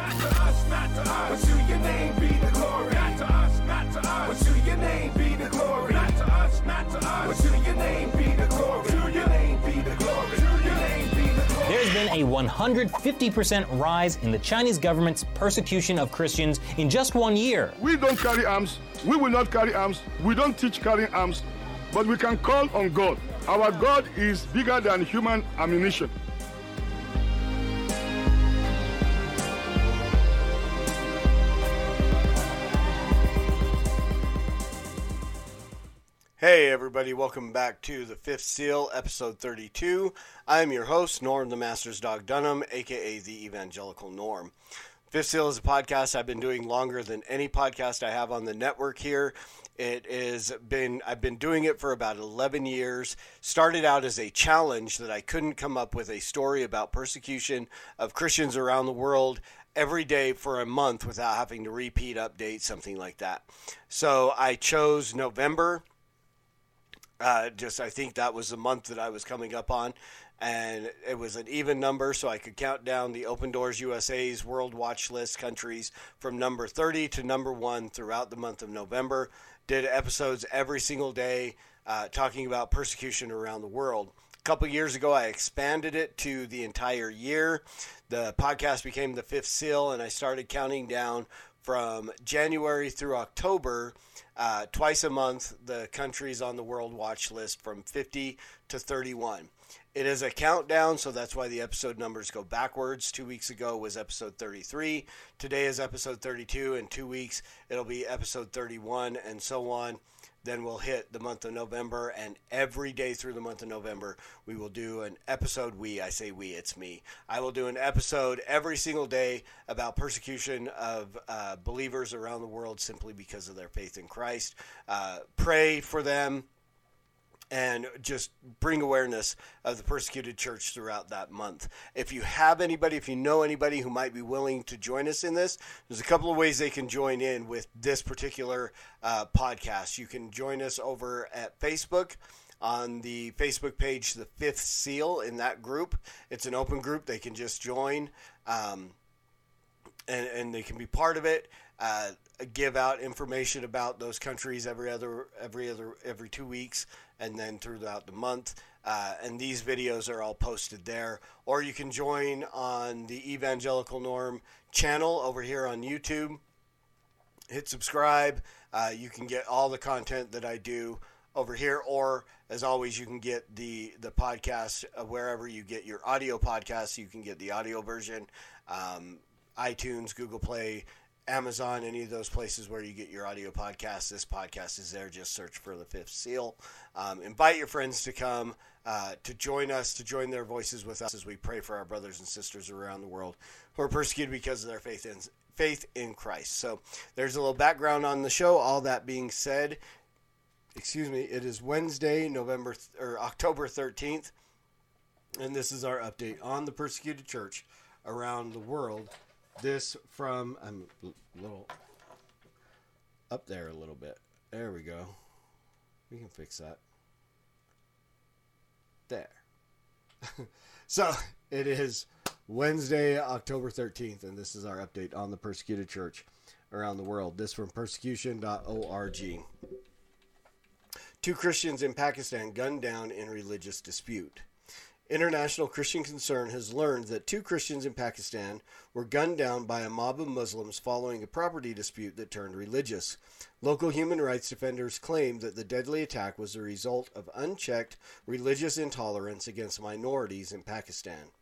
Not to us, not to us. But to your name be the glory. Not to us, not to us. But to your name be the glory. Not to us, not to us. But to your name be the glory. To your name be the glory. To your name be the glory. There's been a 150% rise in the Chinese government's persecution of Christians in just one year. We don't carry arms. We will not carry arms. We don't teach carrying arms. But we can call on God. Our God is bigger than human ammunition. Hey, everybody, welcome back to The Fifth Seal, episode 32. I'm your host, Norm the Master's Dog Dunham, aka The Evangelical Norm. Fifth Seal is a podcast I've been doing longer than any podcast I have on the network here. It has been I've been doing it for about 11 years. Started out as a challenge that I couldn't come up with a story about persecution of Christians around the world every day for a month without having to repeat update something like that. So I chose November uh, just I think that was the month that I was coming up on, and it was an even number, so I could count down the Open Doors USA's World Watch List countries from number 30 to number one throughout the month of November. Did episodes every single day uh, talking about persecution around the world. A couple years ago, I expanded it to the entire year. The podcast became the fifth seal, and I started counting down from January through October uh, twice a month, the countries on the World Watch list from 50 to 31. It is a countdown, so that's why the episode numbers go backwards. Two weeks ago was episode 33. Today is episode 32. In two weeks, it'll be episode 31, and so on. Then we'll hit the month of November, and every day through the month of November, we will do an episode. We, I say we, it's me. I will do an episode every single day about persecution of uh, believers around the world simply because of their faith in Christ. Uh, pray for them and just bring awareness of the persecuted church throughout that month. If you have anybody, if you know anybody who might be willing to join us in this, there's a couple of ways they can join in with this particular uh, podcast. You can join us over at Facebook on the Facebook page, The Fifth Seal, in that group. It's an open group, they can just join. Um, and, and they can be part of it. Uh, give out information about those countries every other every other every two weeks, and then throughout the month. Uh, and these videos are all posted there. Or you can join on the Evangelical Norm channel over here on YouTube. Hit subscribe. Uh, you can get all the content that I do over here, or as always, you can get the the podcast uh, wherever you get your audio podcasts. You can get the audio version, um, iTunes, Google Play, Amazon, any of those places where you get your audio podcast. This podcast is there. Just search for the Fifth Seal. Um, invite your friends to come uh, to join us, to join their voices with us as we pray for our brothers and sisters around the world who are persecuted because of their faith in faith in Christ. So there's a little background on the show. All that being said, excuse me, it is Wednesday, November th- or October 13th, and this is our update on the persecuted church around the world. This from I'm a little up there a little bit. There we go. We can fix that. There. so it is Wednesday, October 13th, and this is our update on the persecuted church around the world. This from persecution.org. Two Christians in Pakistan gunned down in religious dispute. International Christian Concern has learned that two Christians in Pakistan were gunned down by a mob of Muslims following a property dispute that turned religious. Local human rights defenders claim that the deadly attack was the result of unchecked religious intolerance against minorities in Pakistan.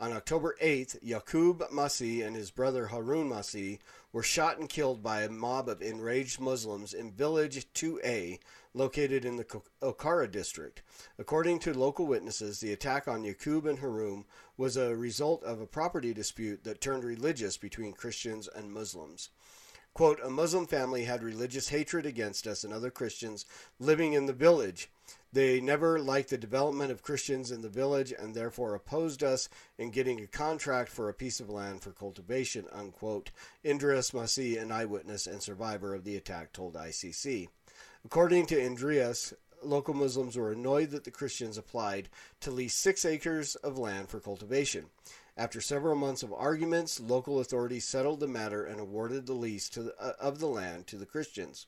On October 8th, Yaqub Masih and his brother Harun Masih were shot and killed by a mob of enraged Muslims in Village 2A, located in the Okara district. According to local witnesses, the attack on Yaqub and Harun was a result of a property dispute that turned religious between Christians and Muslims. Quote, a Muslim family had religious hatred against us and other Christians living in the village. They never liked the development of Christians in the village and therefore opposed us in getting a contract for a piece of land for cultivation, unquote. Indris Masih, an eyewitness and survivor of the attack, told ICC. According to Indrias, local Muslims were annoyed that the Christians applied to lease six acres of land for cultivation. After several months of arguments, local authorities settled the matter and awarded the lease the, uh, of the land to the Christians.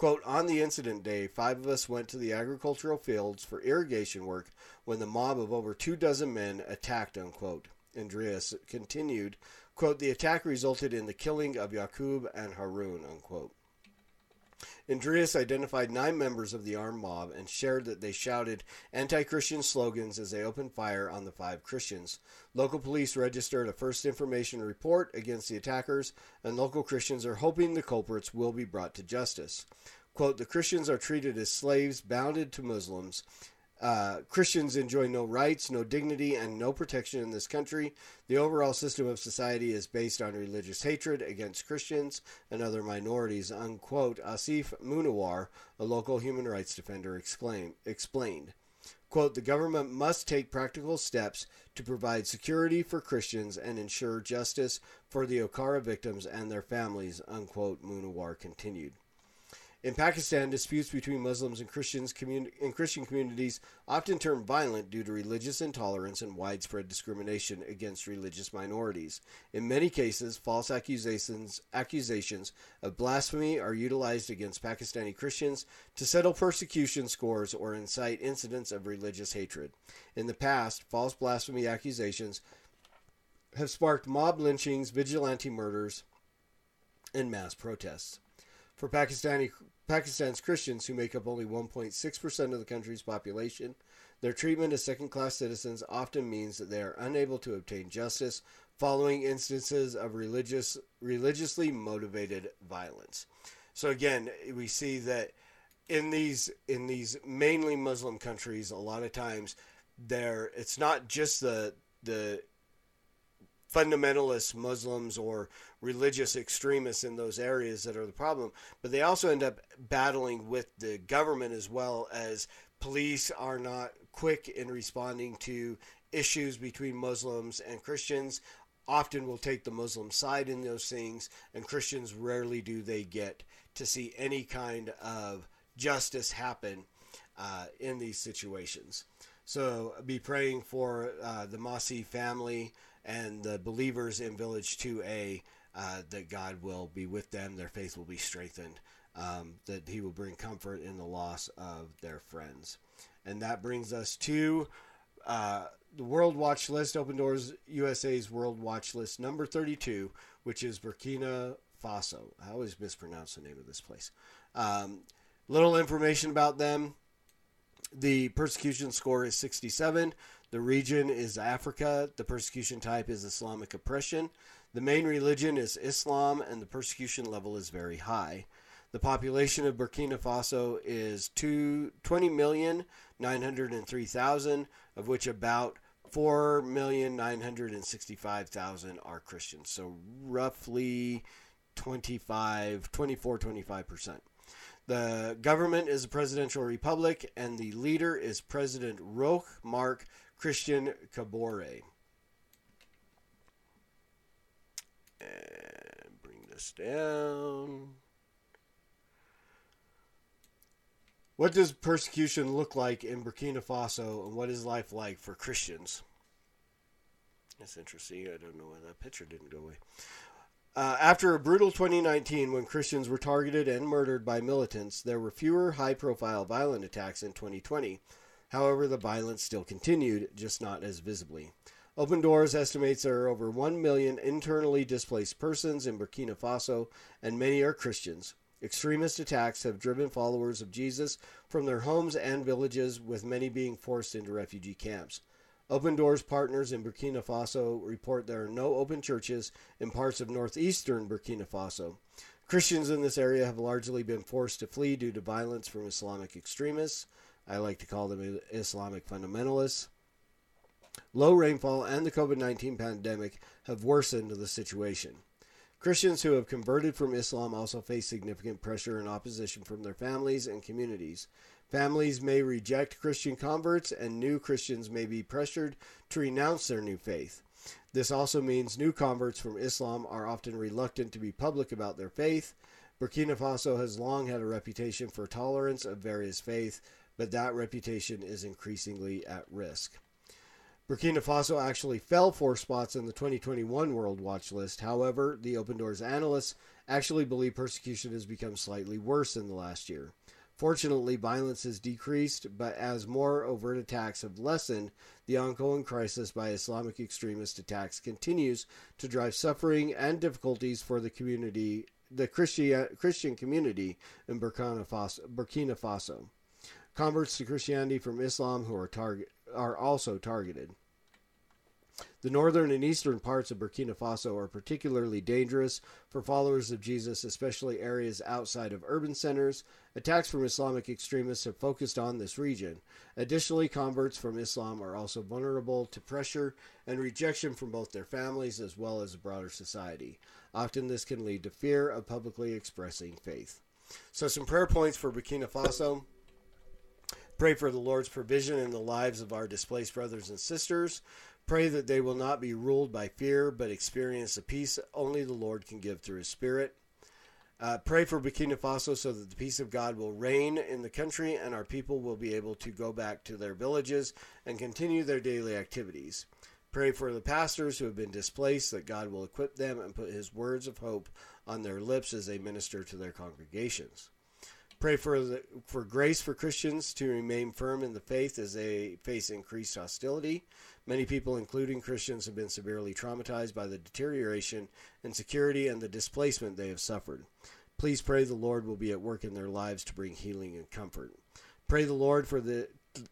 Quote, on the incident day, five of us went to the agricultural fields for irrigation work when the mob of over two dozen men attacked, unquote. Andreas continued, quote, the attack resulted in the killing of Yaqub and Harun, unquote. Andreas identified nine members of the armed mob and shared that they shouted anti Christian slogans as they opened fire on the five Christians. Local police registered a first information report against the attackers, and local Christians are hoping the culprits will be brought to justice. Quote, the Christians are treated as slaves bounded to Muslims uh, Christians enjoy no rights, no dignity, and no protection in this country. The overall system of society is based on religious hatred against Christians and other minorities, unquote, Asif Munawar, a local human rights defender, exclaim, explained. Quote, the government must take practical steps to provide security for Christians and ensure justice for the Okara victims and their families, unquote, Munawar continued. In Pakistan, disputes between Muslims and Christians commun- and Christian communities often turn violent due to religious intolerance and widespread discrimination against religious minorities. In many cases, false accusations accusations of blasphemy are utilized against Pakistani Christians to settle persecution scores or incite incidents of religious hatred. In the past, false blasphemy accusations have sparked mob lynchings, vigilante murders, and mass protests. For Pakistani Pakistan's Christians, who make up only 1.6% of the country's population, their treatment as second class citizens often means that they are unable to obtain justice following instances of religious religiously motivated violence. So again, we see that in these in these mainly Muslim countries, a lot of times there it's not just the the fundamentalist Muslims or religious extremists in those areas that are the problem, but they also end up battling with the government as well as police are not quick in responding to issues between Muslims and Christians. Often will take the Muslim side in those things, and Christians rarely do they get to see any kind of justice happen uh, in these situations. So be praying for uh, the Masih family and the believers in Village 2A uh, that God will be with them, their faith will be strengthened, um, that He will bring comfort in the loss of their friends. And that brings us to uh, the World Watch List, Open Doors USA's World Watch List number 32, which is Burkina Faso. I always mispronounce the name of this place. Um, little information about them. The persecution score is 67. The region is Africa. The persecution type is Islamic oppression. The main religion is Islam, and the persecution level is very high. The population of Burkina Faso is 20,903,000, of which about 4,965,000 are Christians. So roughly 25, 24, 25%. The government is a presidential republic, and the leader is President Roch Marc Christian Kabore. And bring this down. What does persecution look like in Burkina Faso, and what is life like for Christians? That's interesting. I don't know why that picture didn't go away. Uh, after a brutal 2019 when Christians were targeted and murdered by militants, there were fewer high profile violent attacks in 2020. However, the violence still continued, just not as visibly. Open Doors estimates there are over 1 million internally displaced persons in Burkina Faso, and many are Christians. Extremist attacks have driven followers of Jesus from their homes and villages, with many being forced into refugee camps. Open Doors partners in Burkina Faso report there are no open churches in parts of northeastern Burkina Faso. Christians in this area have largely been forced to flee due to violence from Islamic extremists. I like to call them Islamic fundamentalists. Low rainfall and the COVID 19 pandemic have worsened the situation. Christians who have converted from Islam also face significant pressure and opposition from their families and communities. Families may reject Christian converts, and new Christians may be pressured to renounce their new faith. This also means new converts from Islam are often reluctant to be public about their faith. Burkina Faso has long had a reputation for tolerance of various faiths, but that reputation is increasingly at risk. Burkina Faso actually fell four spots in the 2021 World Watch list. However, the Open Doors analysts actually believe persecution has become slightly worse in the last year. Fortunately, violence has decreased, but as more overt attacks have lessened, the ongoing crisis by Islamic extremist attacks continues to drive suffering and difficulties for the community, the Christian, Christian community in Burkina Faso. Burkina Faso. Converts to Christianity from Islam who are target are also targeted. The northern and eastern parts of Burkina Faso are particularly dangerous for followers of Jesus, especially areas outside of urban centers. Attacks from Islamic extremists have focused on this region. Additionally, converts from Islam are also vulnerable to pressure and rejection from both their families as well as a broader society. Often, this can lead to fear of publicly expressing faith. So, some prayer points for Burkina Faso. Pray for the Lord's provision in the lives of our displaced brothers and sisters. Pray that they will not be ruled by fear, but experience the peace only the Lord can give through His Spirit. Uh, pray for Burkina Faso so that the peace of God will reign in the country and our people will be able to go back to their villages and continue their daily activities. Pray for the pastors who have been displaced that God will equip them and put His words of hope on their lips as they minister to their congregations. Pray for the, for grace for Christians to remain firm in the faith as they face increased hostility. Many people, including Christians, have been severely traumatized by the deterioration in security and the displacement they have suffered. Please pray the Lord will be at work in their lives to bring healing and comfort. Pray the Lord for the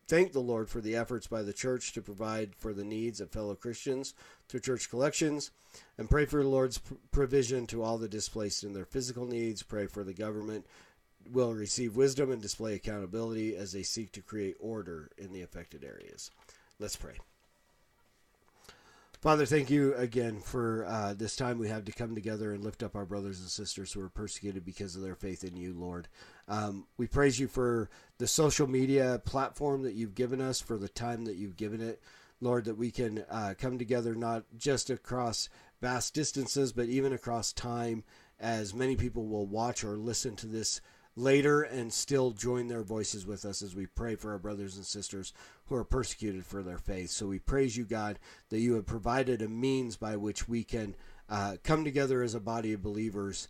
thank the Lord for the efforts by the church to provide for the needs of fellow Christians through church collections, and pray for the Lord's provision to all the displaced in their physical needs. Pray for the government will receive wisdom and display accountability as they seek to create order in the affected areas. Let's pray. Father, thank you again for uh, this time we have to come together and lift up our brothers and sisters who are persecuted because of their faith in you, Lord. Um, we praise you for the social media platform that you've given us, for the time that you've given it, Lord, that we can uh, come together not just across vast distances, but even across time, as many people will watch or listen to this later and still join their voices with us as we pray for our brothers and sisters who are persecuted for their faith. So we praise you, God, that you have provided a means by which we can uh, come together as a body of believers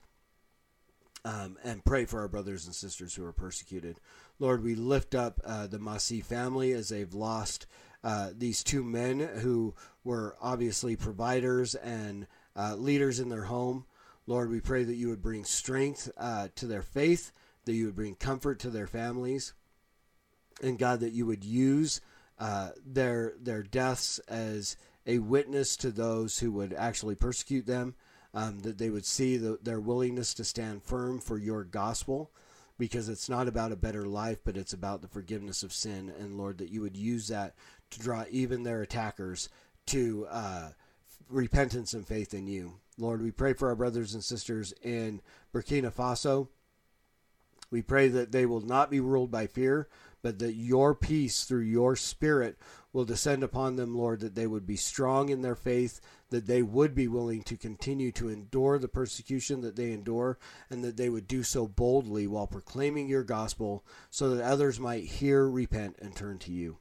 um, and pray for our brothers and sisters who are persecuted. Lord, we lift up uh, the Masih family as they've lost uh, these two men who were obviously providers and uh, leaders in their home. Lord, we pray that you would bring strength uh, to their faith that you would bring comfort to their families, and God, that you would use uh, their their deaths as a witness to those who would actually persecute them. Um, that they would see the, their willingness to stand firm for your gospel, because it's not about a better life, but it's about the forgiveness of sin. And Lord, that you would use that to draw even their attackers to uh, repentance and faith in you. Lord, we pray for our brothers and sisters in Burkina Faso. We pray that they will not be ruled by fear, but that your peace through your spirit will descend upon them, Lord, that they would be strong in their faith, that they would be willing to continue to endure the persecution that they endure, and that they would do so boldly while proclaiming your gospel so that others might hear, repent, and turn to you.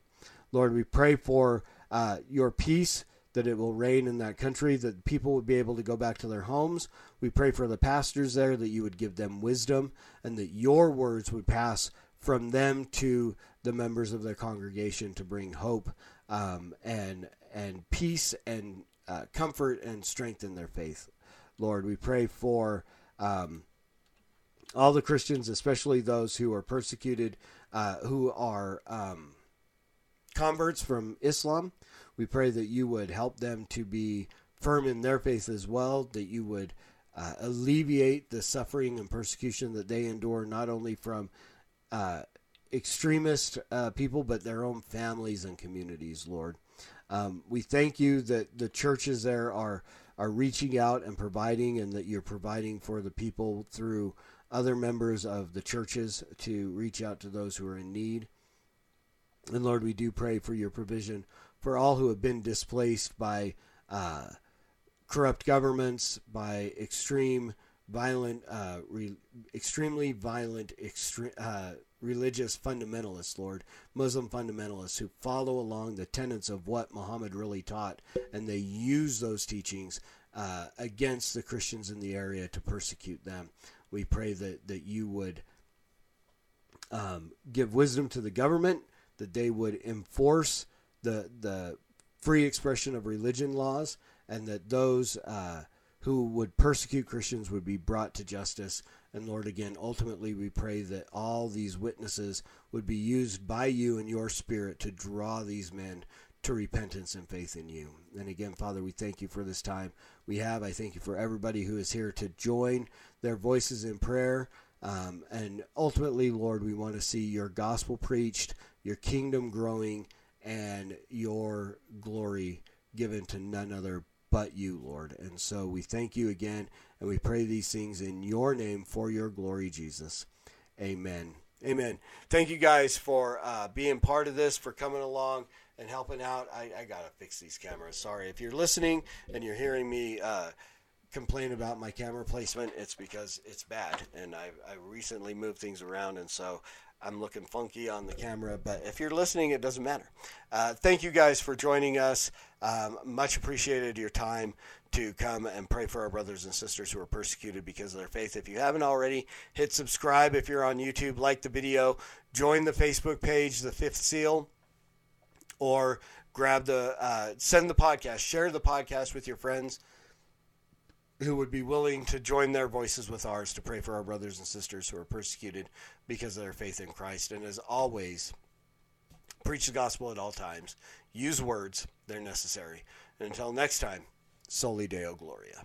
Lord, we pray for uh, your peace that it will reign in that country, that people would be able to go back to their homes. We pray for the pastors there that you would give them wisdom and that your words would pass from them to the members of their congregation to bring hope um, and and peace and uh, comfort and strengthen their faith. Lord, we pray for um, all the Christians, especially those who are persecuted, uh, who are um, converts from Islam. We pray that you would help them to be firm in their faith as well, that you would uh, alleviate the suffering and persecution that they endure, not only from uh, extremist uh, people, but their own families and communities, Lord. Um, we thank you that the churches there are are reaching out and providing, and that you're providing for the people through other members of the churches to reach out to those who are in need. And Lord, we do pray for your provision for all who have been displaced by uh, corrupt governments, by extreme violent, uh, re- extremely violent, extre- uh, religious fundamentalists, Lord, Muslim fundamentalists who follow along the tenets of what Muhammad really taught, and they use those teachings uh, against the Christians in the area to persecute them. We pray that, that you would um, give wisdom to the government, that they would enforce the the free expression of religion laws, and that those uh, who would persecute Christians would be brought to justice. And Lord, again, ultimately, we pray that all these witnesses would be used by you and your Spirit to draw these men to repentance and faith in you. And again, Father, we thank you for this time we have. I thank you for everybody who is here to join their voices in prayer. Um, and ultimately, Lord, we want to see your gospel preached, your kingdom growing, and your glory given to none other but you, Lord. And so we thank you again, and we pray these things in your name for your glory, Jesus. Amen. Amen. Thank you guys for uh, being part of this, for coming along and helping out. I, I got to fix these cameras. Sorry. If you're listening and you're hearing me uh, complain about my camera placement, it's because it's bad. And I, I recently moved things around, and so I'm looking funky on the camera. But if you're listening, it doesn't matter. Uh, thank you guys for joining us. Um, much appreciated your time to come and pray for our brothers and sisters who are persecuted because of their faith. If you haven't already, hit subscribe if you're on YouTube, like the video, join the Facebook page, The Fifth Seal, or grab the, uh, send the podcast, share the podcast with your friends who would be willing to join their voices with ours to pray for our brothers and sisters who are persecuted because of their faith in Christ. And as always, preach the gospel at all times. Use words, they're necessary. And until next time, Soli Deo Gloria.